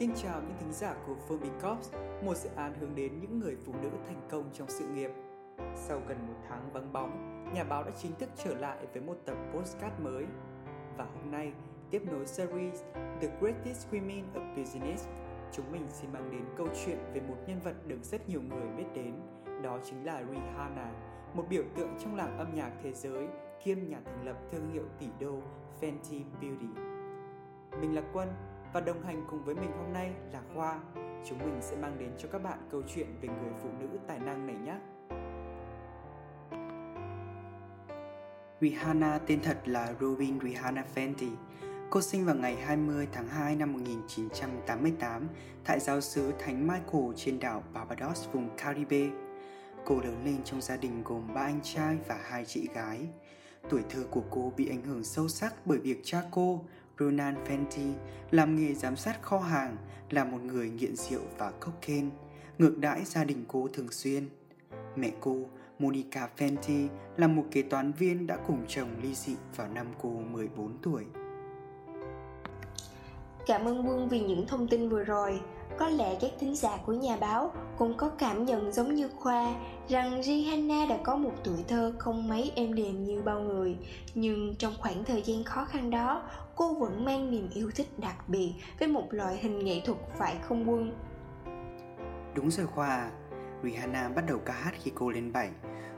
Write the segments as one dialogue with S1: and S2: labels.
S1: Xin chào những thính giả của Firmicops, một dự án hướng đến những người phụ nữ thành công trong sự nghiệp. Sau gần một tháng vắng bóng, nhà báo đã chính thức trở lại với một tập postcard mới. Và hôm nay, tiếp nối series The Greatest Women of Business, chúng mình xin mang đến câu chuyện về một nhân vật được rất nhiều người biết đến, đó chính là Rihanna, một biểu tượng trong làng âm nhạc thế giới kiêm nhà thành lập thương hiệu tỷ đô Fenty Beauty. Mình là Quân và đồng hành cùng với mình hôm nay là Khoa. Chúng mình sẽ mang đến cho các bạn câu chuyện về người phụ nữ tài năng này nhé. Rihanna tên thật là Robin Rihanna Fenty. Cô sinh vào ngày 20 tháng 2 năm 1988 tại giáo xứ Thánh Michael trên đảo Barbados vùng Caribe. Cô lớn lên trong gia đình gồm ba anh trai và hai chị gái. Tuổi thơ của cô bị ảnh hưởng sâu sắc bởi việc cha cô, Ronan Fenty, làm nghề giám sát kho hàng, là một người nghiện rượu và cocaine, ngược đãi gia đình cô thường xuyên. Mẹ cô, Monica Fenty, là một kế toán viên đã cùng chồng ly dị vào năm cô 14 tuổi.
S2: Cảm ơn Quân vì những thông tin vừa rồi. Có lẽ các thính giả của nhà báo cũng có cảm nhận giống như Khoa rằng Rihanna đã có một tuổi thơ không mấy êm đềm như bao người. Nhưng trong khoảng thời gian khó khăn đó, cô vẫn mang niềm yêu thích đặc biệt với một loại hình nghệ thuật phải không Quân?
S1: Đúng rồi Khoa Rihanna bắt đầu ca hát khi cô lên 7.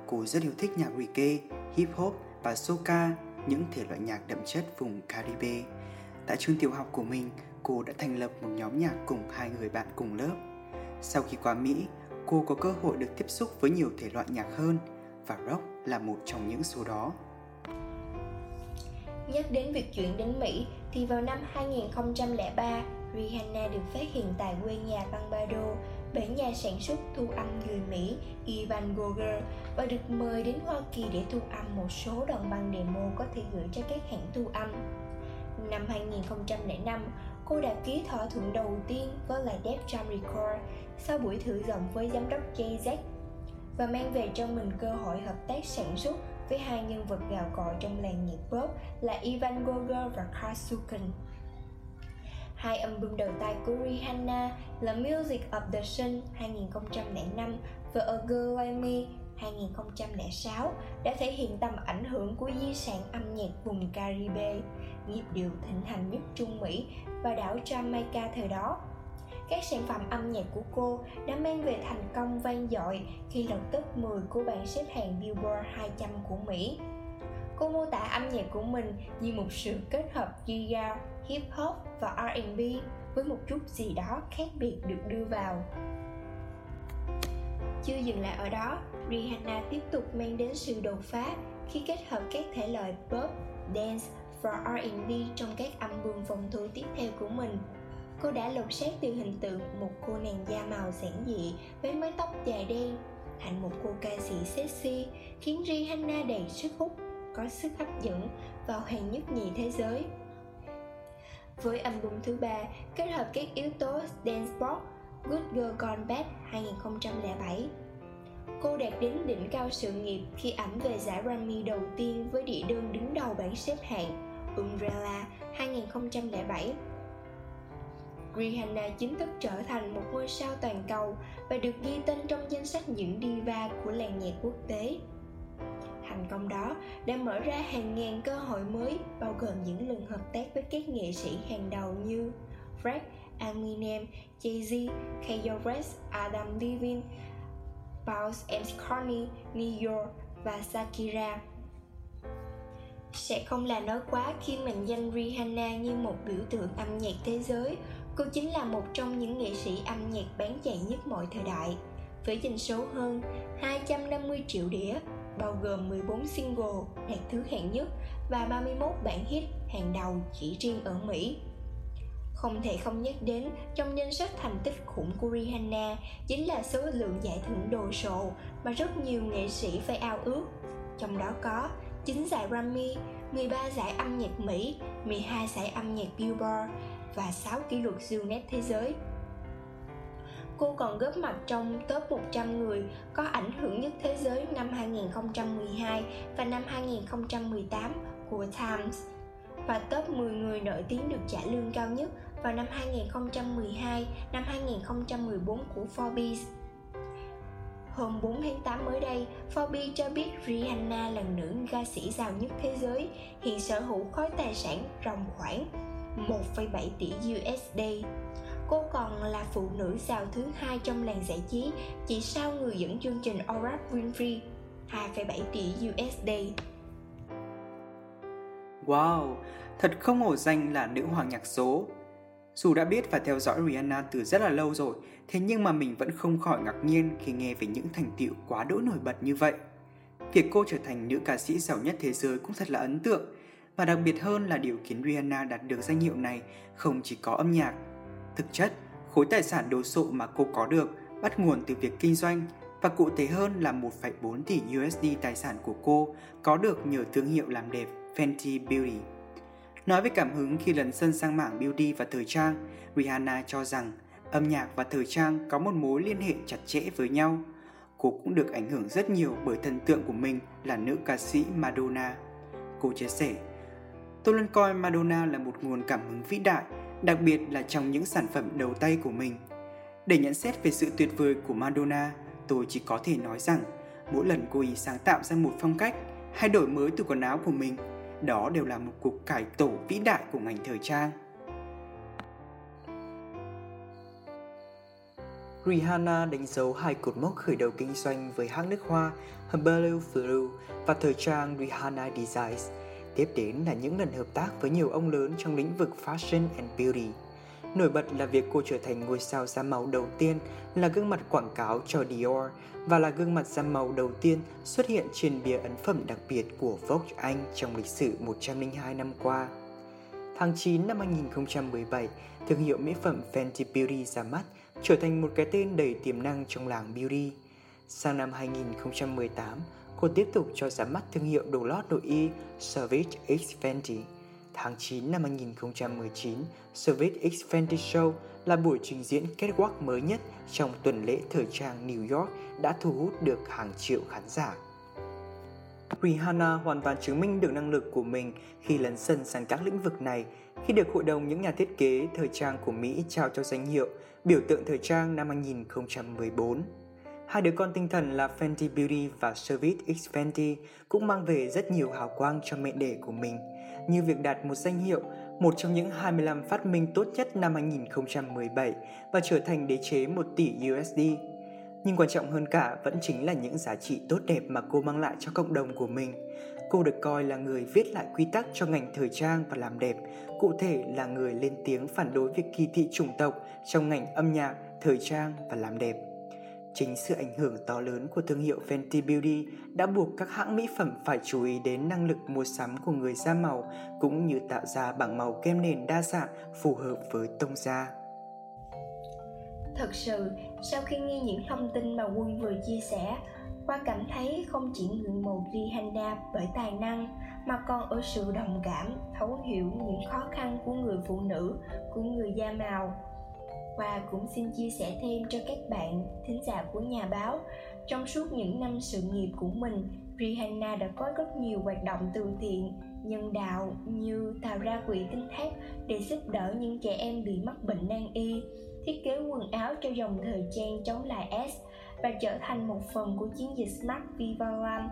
S1: Cô rất yêu thích nhạc reggae, hip hop và soca, những thể loại nhạc đậm chất vùng Caribe. Tại trường tiểu học của mình, cô đã thành lập một nhóm nhạc cùng hai người bạn cùng lớp. Sau khi qua Mỹ, cô có cơ hội được tiếp xúc với nhiều thể loại nhạc hơn và rock là một trong những số đó.
S2: Nhắc đến việc chuyển đến Mỹ thì vào năm 2003, Rihanna được phát hiện tại quê nhà Barbados bởi nhà sản xuất thu âm người Mỹ Ivan Goger và được mời đến Hoa Kỳ để thu âm một số đoạn băng demo có thể gửi cho các hãng thu âm. Năm 2005, cô đã ký thỏa thuận đầu tiên với lại Def Jam Record sau buổi thử giọng với giám đốc Jay-Z và mang về cho mình cơ hội hợp tác sản xuất với hai nhân vật gạo cội trong làng nhạc pop là Ivan Gogol và Carl Sukin. Hai album đầu tay của Rihanna là Music of the Sun 2005 và A Girl Like Me 2006 đã thể hiện tầm ảnh hưởng của di sản âm nhạc vùng Caribe, nhịp điệu thịnh hành nhất Trung Mỹ và đảo Jamaica thời đó. Các sản phẩm âm nhạc của cô đã mang về thành công vang dội khi lọt top 10 của bảng xếp hạng Billboard 200 của Mỹ. Cô mô tả âm nhạc của mình như một sự kết hợp giga, hip hop và R&B với một chút gì đó khác biệt được đưa vào. Chưa dừng lại ở đó, Rihanna tiếp tục mang đến sự đột phá khi kết hợp các thể loại pop, dance và R&B trong các album phòng thu tiếp theo của mình. Cô đã lột xác từ hình tượng một cô nàng da màu giản dị với mái tóc dài đen thành một cô ca sĩ sexy khiến Rihanna đầy sức hút, có sức hấp dẫn vào hàng nhất nhì thế giới. Với album thứ ba kết hợp các yếu tố dance pop, Good Girl Gone Bad 2007 Cô đạt đến đỉnh cao sự nghiệp khi ảnh về giải Grammy đầu tiên với địa đơn đứng đầu bảng xếp hạng Umbrella 2007. Rihanna chính thức trở thành một ngôi sao toàn cầu và được ghi tên trong danh sách những diva của làng nhạc quốc tế. Thành công đó đã mở ra hàng ngàn cơ hội mới bao gồm những lần hợp tác với các nghệ sĩ hàng đầu như Fred, Eminem, Jay-Z, Kanye West, Adam Levine, Paul McCartney, New York và Shakira. Sẽ không là nói quá khi mệnh danh Rihanna như một biểu tượng âm nhạc thế giới. Cô chính là một trong những nghệ sĩ âm nhạc bán chạy nhất mọi thời đại, với doanh số hơn 250 triệu đĩa, bao gồm 14 single đạt thứ hạng nhất và 31 bản hit hàng đầu chỉ riêng ở Mỹ. Không thể không nhắc đến trong danh sách thành tích khủng của Rihanna chính là số lượng giải thưởng đồ sộ mà rất nhiều nghệ sĩ phải ao ước. Trong đó có 9 giải Grammy, 13 giải âm nhạc Mỹ, 12 giải âm nhạc Billboard và 6 kỷ lục Guinness thế giới. Cô còn góp mặt trong top 100 người có ảnh hưởng nhất thế giới năm 2012 và năm 2018 của Times và top 10 người nổi tiếng được trả lương cao nhất vào năm 2012, năm 2014 của Forbes. Hôm 4 tháng 8 mới đây, Forbes cho biết Rihanna là nữ ca sĩ giàu nhất thế giới, hiện sở hữu khối tài sản ròng khoảng 1,7 tỷ USD. Cô còn là phụ nữ giàu thứ hai trong làng giải trí, chỉ sau người dẫn chương trình Oprah Winfrey, 2,7 tỷ USD.
S1: Wow, thật không hổ danh là nữ hoàng nhạc số. Dù đã biết và theo dõi Rihanna từ rất là lâu rồi, thế nhưng mà mình vẫn không khỏi ngạc nhiên khi nghe về những thành tựu quá đỗi nổi bật như vậy. Việc cô trở thành nữ ca sĩ giàu nhất thế giới cũng thật là ấn tượng, và đặc biệt hơn là điều khiến Rihanna đạt được danh hiệu này không chỉ có âm nhạc. Thực chất, khối tài sản đồ sộ mà cô có được bắt nguồn từ việc kinh doanh và cụ thể hơn là 1,4 tỷ USD tài sản của cô có được nhờ thương hiệu làm đẹp Fenty Beauty. Nói về cảm hứng khi lần sân sang mảng beauty và thời trang, Rihanna cho rằng âm nhạc và thời trang có một mối liên hệ chặt chẽ với nhau. Cô cũng được ảnh hưởng rất nhiều bởi thần tượng của mình là nữ ca sĩ Madonna. Cô chia sẻ, Tôi luôn coi Madonna là một nguồn cảm hứng vĩ đại, đặc biệt là trong những sản phẩm đầu tay của mình. Để nhận xét về sự tuyệt vời của Madonna, tôi chỉ có thể nói rằng mỗi lần cô ý sáng tạo ra một phong cách hay đổi mới từ quần áo của mình, đó đều là một cuộc cải tổ vĩ đại của ngành thời trang. Rihanna đánh dấu hai cột mốc khởi đầu kinh doanh với hãng nước hoa Herbalife Flu và thời trang Rihanna Designs. Tiếp đến là những lần hợp tác với nhiều ông lớn trong lĩnh vực fashion and beauty. Nổi bật là việc cô trở thành ngôi sao da màu đầu tiên là gương mặt quảng cáo cho Dior và là gương mặt da màu đầu tiên xuất hiện trên bìa ấn phẩm đặc biệt của Vogue Anh trong lịch sử 102 năm qua. Tháng 9 năm 2017, thương hiệu mỹ phẩm Fenty Beauty ra mắt, trở thành một cái tên đầy tiềm năng trong làng beauty. Sang năm 2018, cô tiếp tục cho ra mắt thương hiệu đồ lót nội y Savage X Fenty. Tháng 9 năm 2019, Savage X Fenty Show là buổi trình diễn catwalk mới nhất trong tuần lễ thời trang New York đã thu hút được hàng triệu khán giả. Rihanna hoàn toàn chứng minh được năng lực của mình khi lấn sân sang các lĩnh vực này khi được Hội đồng những nhà thiết kế thời trang của Mỹ trao cho danh hiệu biểu tượng thời trang năm 2014. Hai đứa con tinh thần là Fenty Beauty và Service X Fenty cũng mang về rất nhiều hào quang cho mẹ đẻ của mình, như việc đạt một danh hiệu một trong những 25 phát minh tốt nhất năm 2017 và trở thành đế chế 1 tỷ USD. Nhưng quan trọng hơn cả vẫn chính là những giá trị tốt đẹp mà cô mang lại cho cộng đồng của mình. Cô được coi là người viết lại quy tắc cho ngành thời trang và làm đẹp, cụ thể là người lên tiếng phản đối việc kỳ thị chủng tộc trong ngành âm nhạc, thời trang và làm đẹp. Chính sự ảnh hưởng to lớn của thương hiệu Fenty Beauty đã buộc các hãng mỹ phẩm phải chú ý đến năng lực mua sắm của người da màu cũng như tạo ra bảng màu kem nền đa dạng phù hợp với tông da.
S2: Thật sự, sau khi nghe những thông tin mà Quân vừa chia sẻ, hoa cảm thấy không chỉ ngưỡng mộ Rihanna bởi tài năng mà còn ở sự đồng cảm, thấu hiểu những khó khăn của người phụ nữ, của người da màu. Và cũng xin chia sẻ thêm cho các bạn thính giả của nhà báo trong suốt những năm sự nghiệp của mình Rihanna đã có rất nhiều hoạt động từ thiện nhân đạo như tạo ra quỹ tinh thác để giúp đỡ những trẻ em bị mắc bệnh nan y thiết kế quần áo cho dòng thời trang chống lại S và trở thành một phần của chiến dịch Smart Viva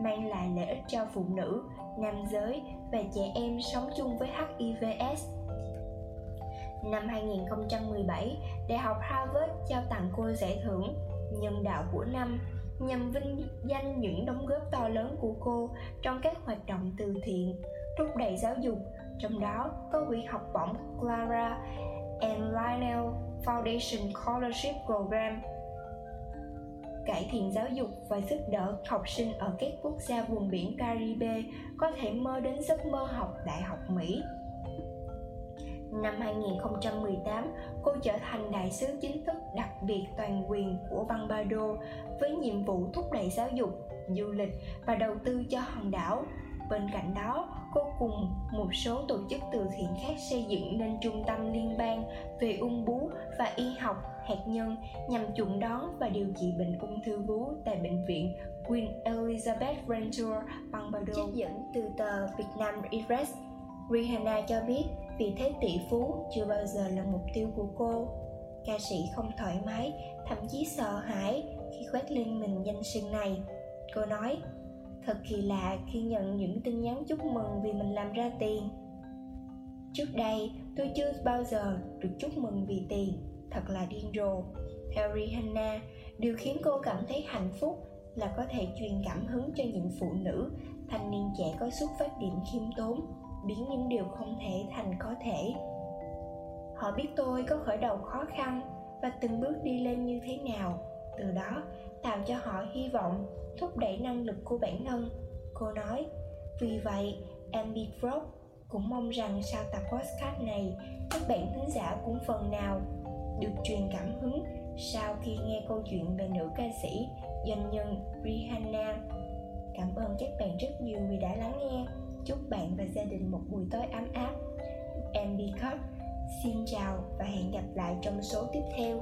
S2: mang lại lợi ích cho phụ nữ, nam giới và trẻ em sống chung với HIVS Năm 2017, Đại học Harvard trao tặng cô giải thưởng Nhân đạo của năm nhằm vinh danh những đóng góp to lớn của cô trong các hoạt động từ thiện, thúc đẩy giáo dục, trong đó có quỹ học bổng Clara and Lionel Foundation Scholarship Program cải thiện giáo dục và giúp đỡ học sinh ở các quốc gia vùng biển Caribe có thể mơ đến giấc mơ học đại học Mỹ. Năm 2018, cô trở thành đại sứ chính thức đặc biệt toàn quyền của Barbados với nhiệm vụ thúc đẩy giáo dục, du lịch và đầu tư cho hòn đảo. Bên cạnh đó, cô cùng một số tổ chức từ thiện khác xây dựng nên trung tâm liên bang về ung bú và y học hạt nhân nhằm chuẩn đoán và điều trị bệnh ung thư vú tại bệnh viện Queen Elizabeth Venture Barbados. Trích dẫn từ tờ Việt Nam Express, Rihanna cho biết Vì thế tỷ phú chưa bao giờ là mục tiêu của cô Ca sĩ không thoải mái, thậm chí sợ hãi khi khoét lên mình danh xưng này Cô nói, thật kỳ lạ khi nhận những tin nhắn chúc mừng vì mình làm ra tiền Trước đây, tôi chưa bao giờ được chúc mừng vì tiền, thật là điên rồ. Theo Rihanna, điều khiến cô cảm thấy hạnh phúc là có thể truyền cảm hứng cho những phụ nữ, thanh niên trẻ có xuất phát điểm khiêm tốn, biến những điều không thể thành có thể. Họ biết tôi có khởi đầu khó khăn và từng bước đi lên như thế nào, từ đó tạo cho họ hy vọng, thúc đẩy năng lực của bản thân. Cô nói, vì vậy, Ambi Frog cũng mong rằng sau tập podcast này các bạn thính giả cũng phần nào được truyền cảm hứng sau khi nghe câu chuyện về nữ ca sĩ doanh nhân Rihanna. Cảm ơn các bạn rất nhiều vì đã lắng nghe. Chúc bạn và gia đình một buổi tối ấm áp. em Cup. Xin chào và hẹn gặp lại trong số tiếp theo.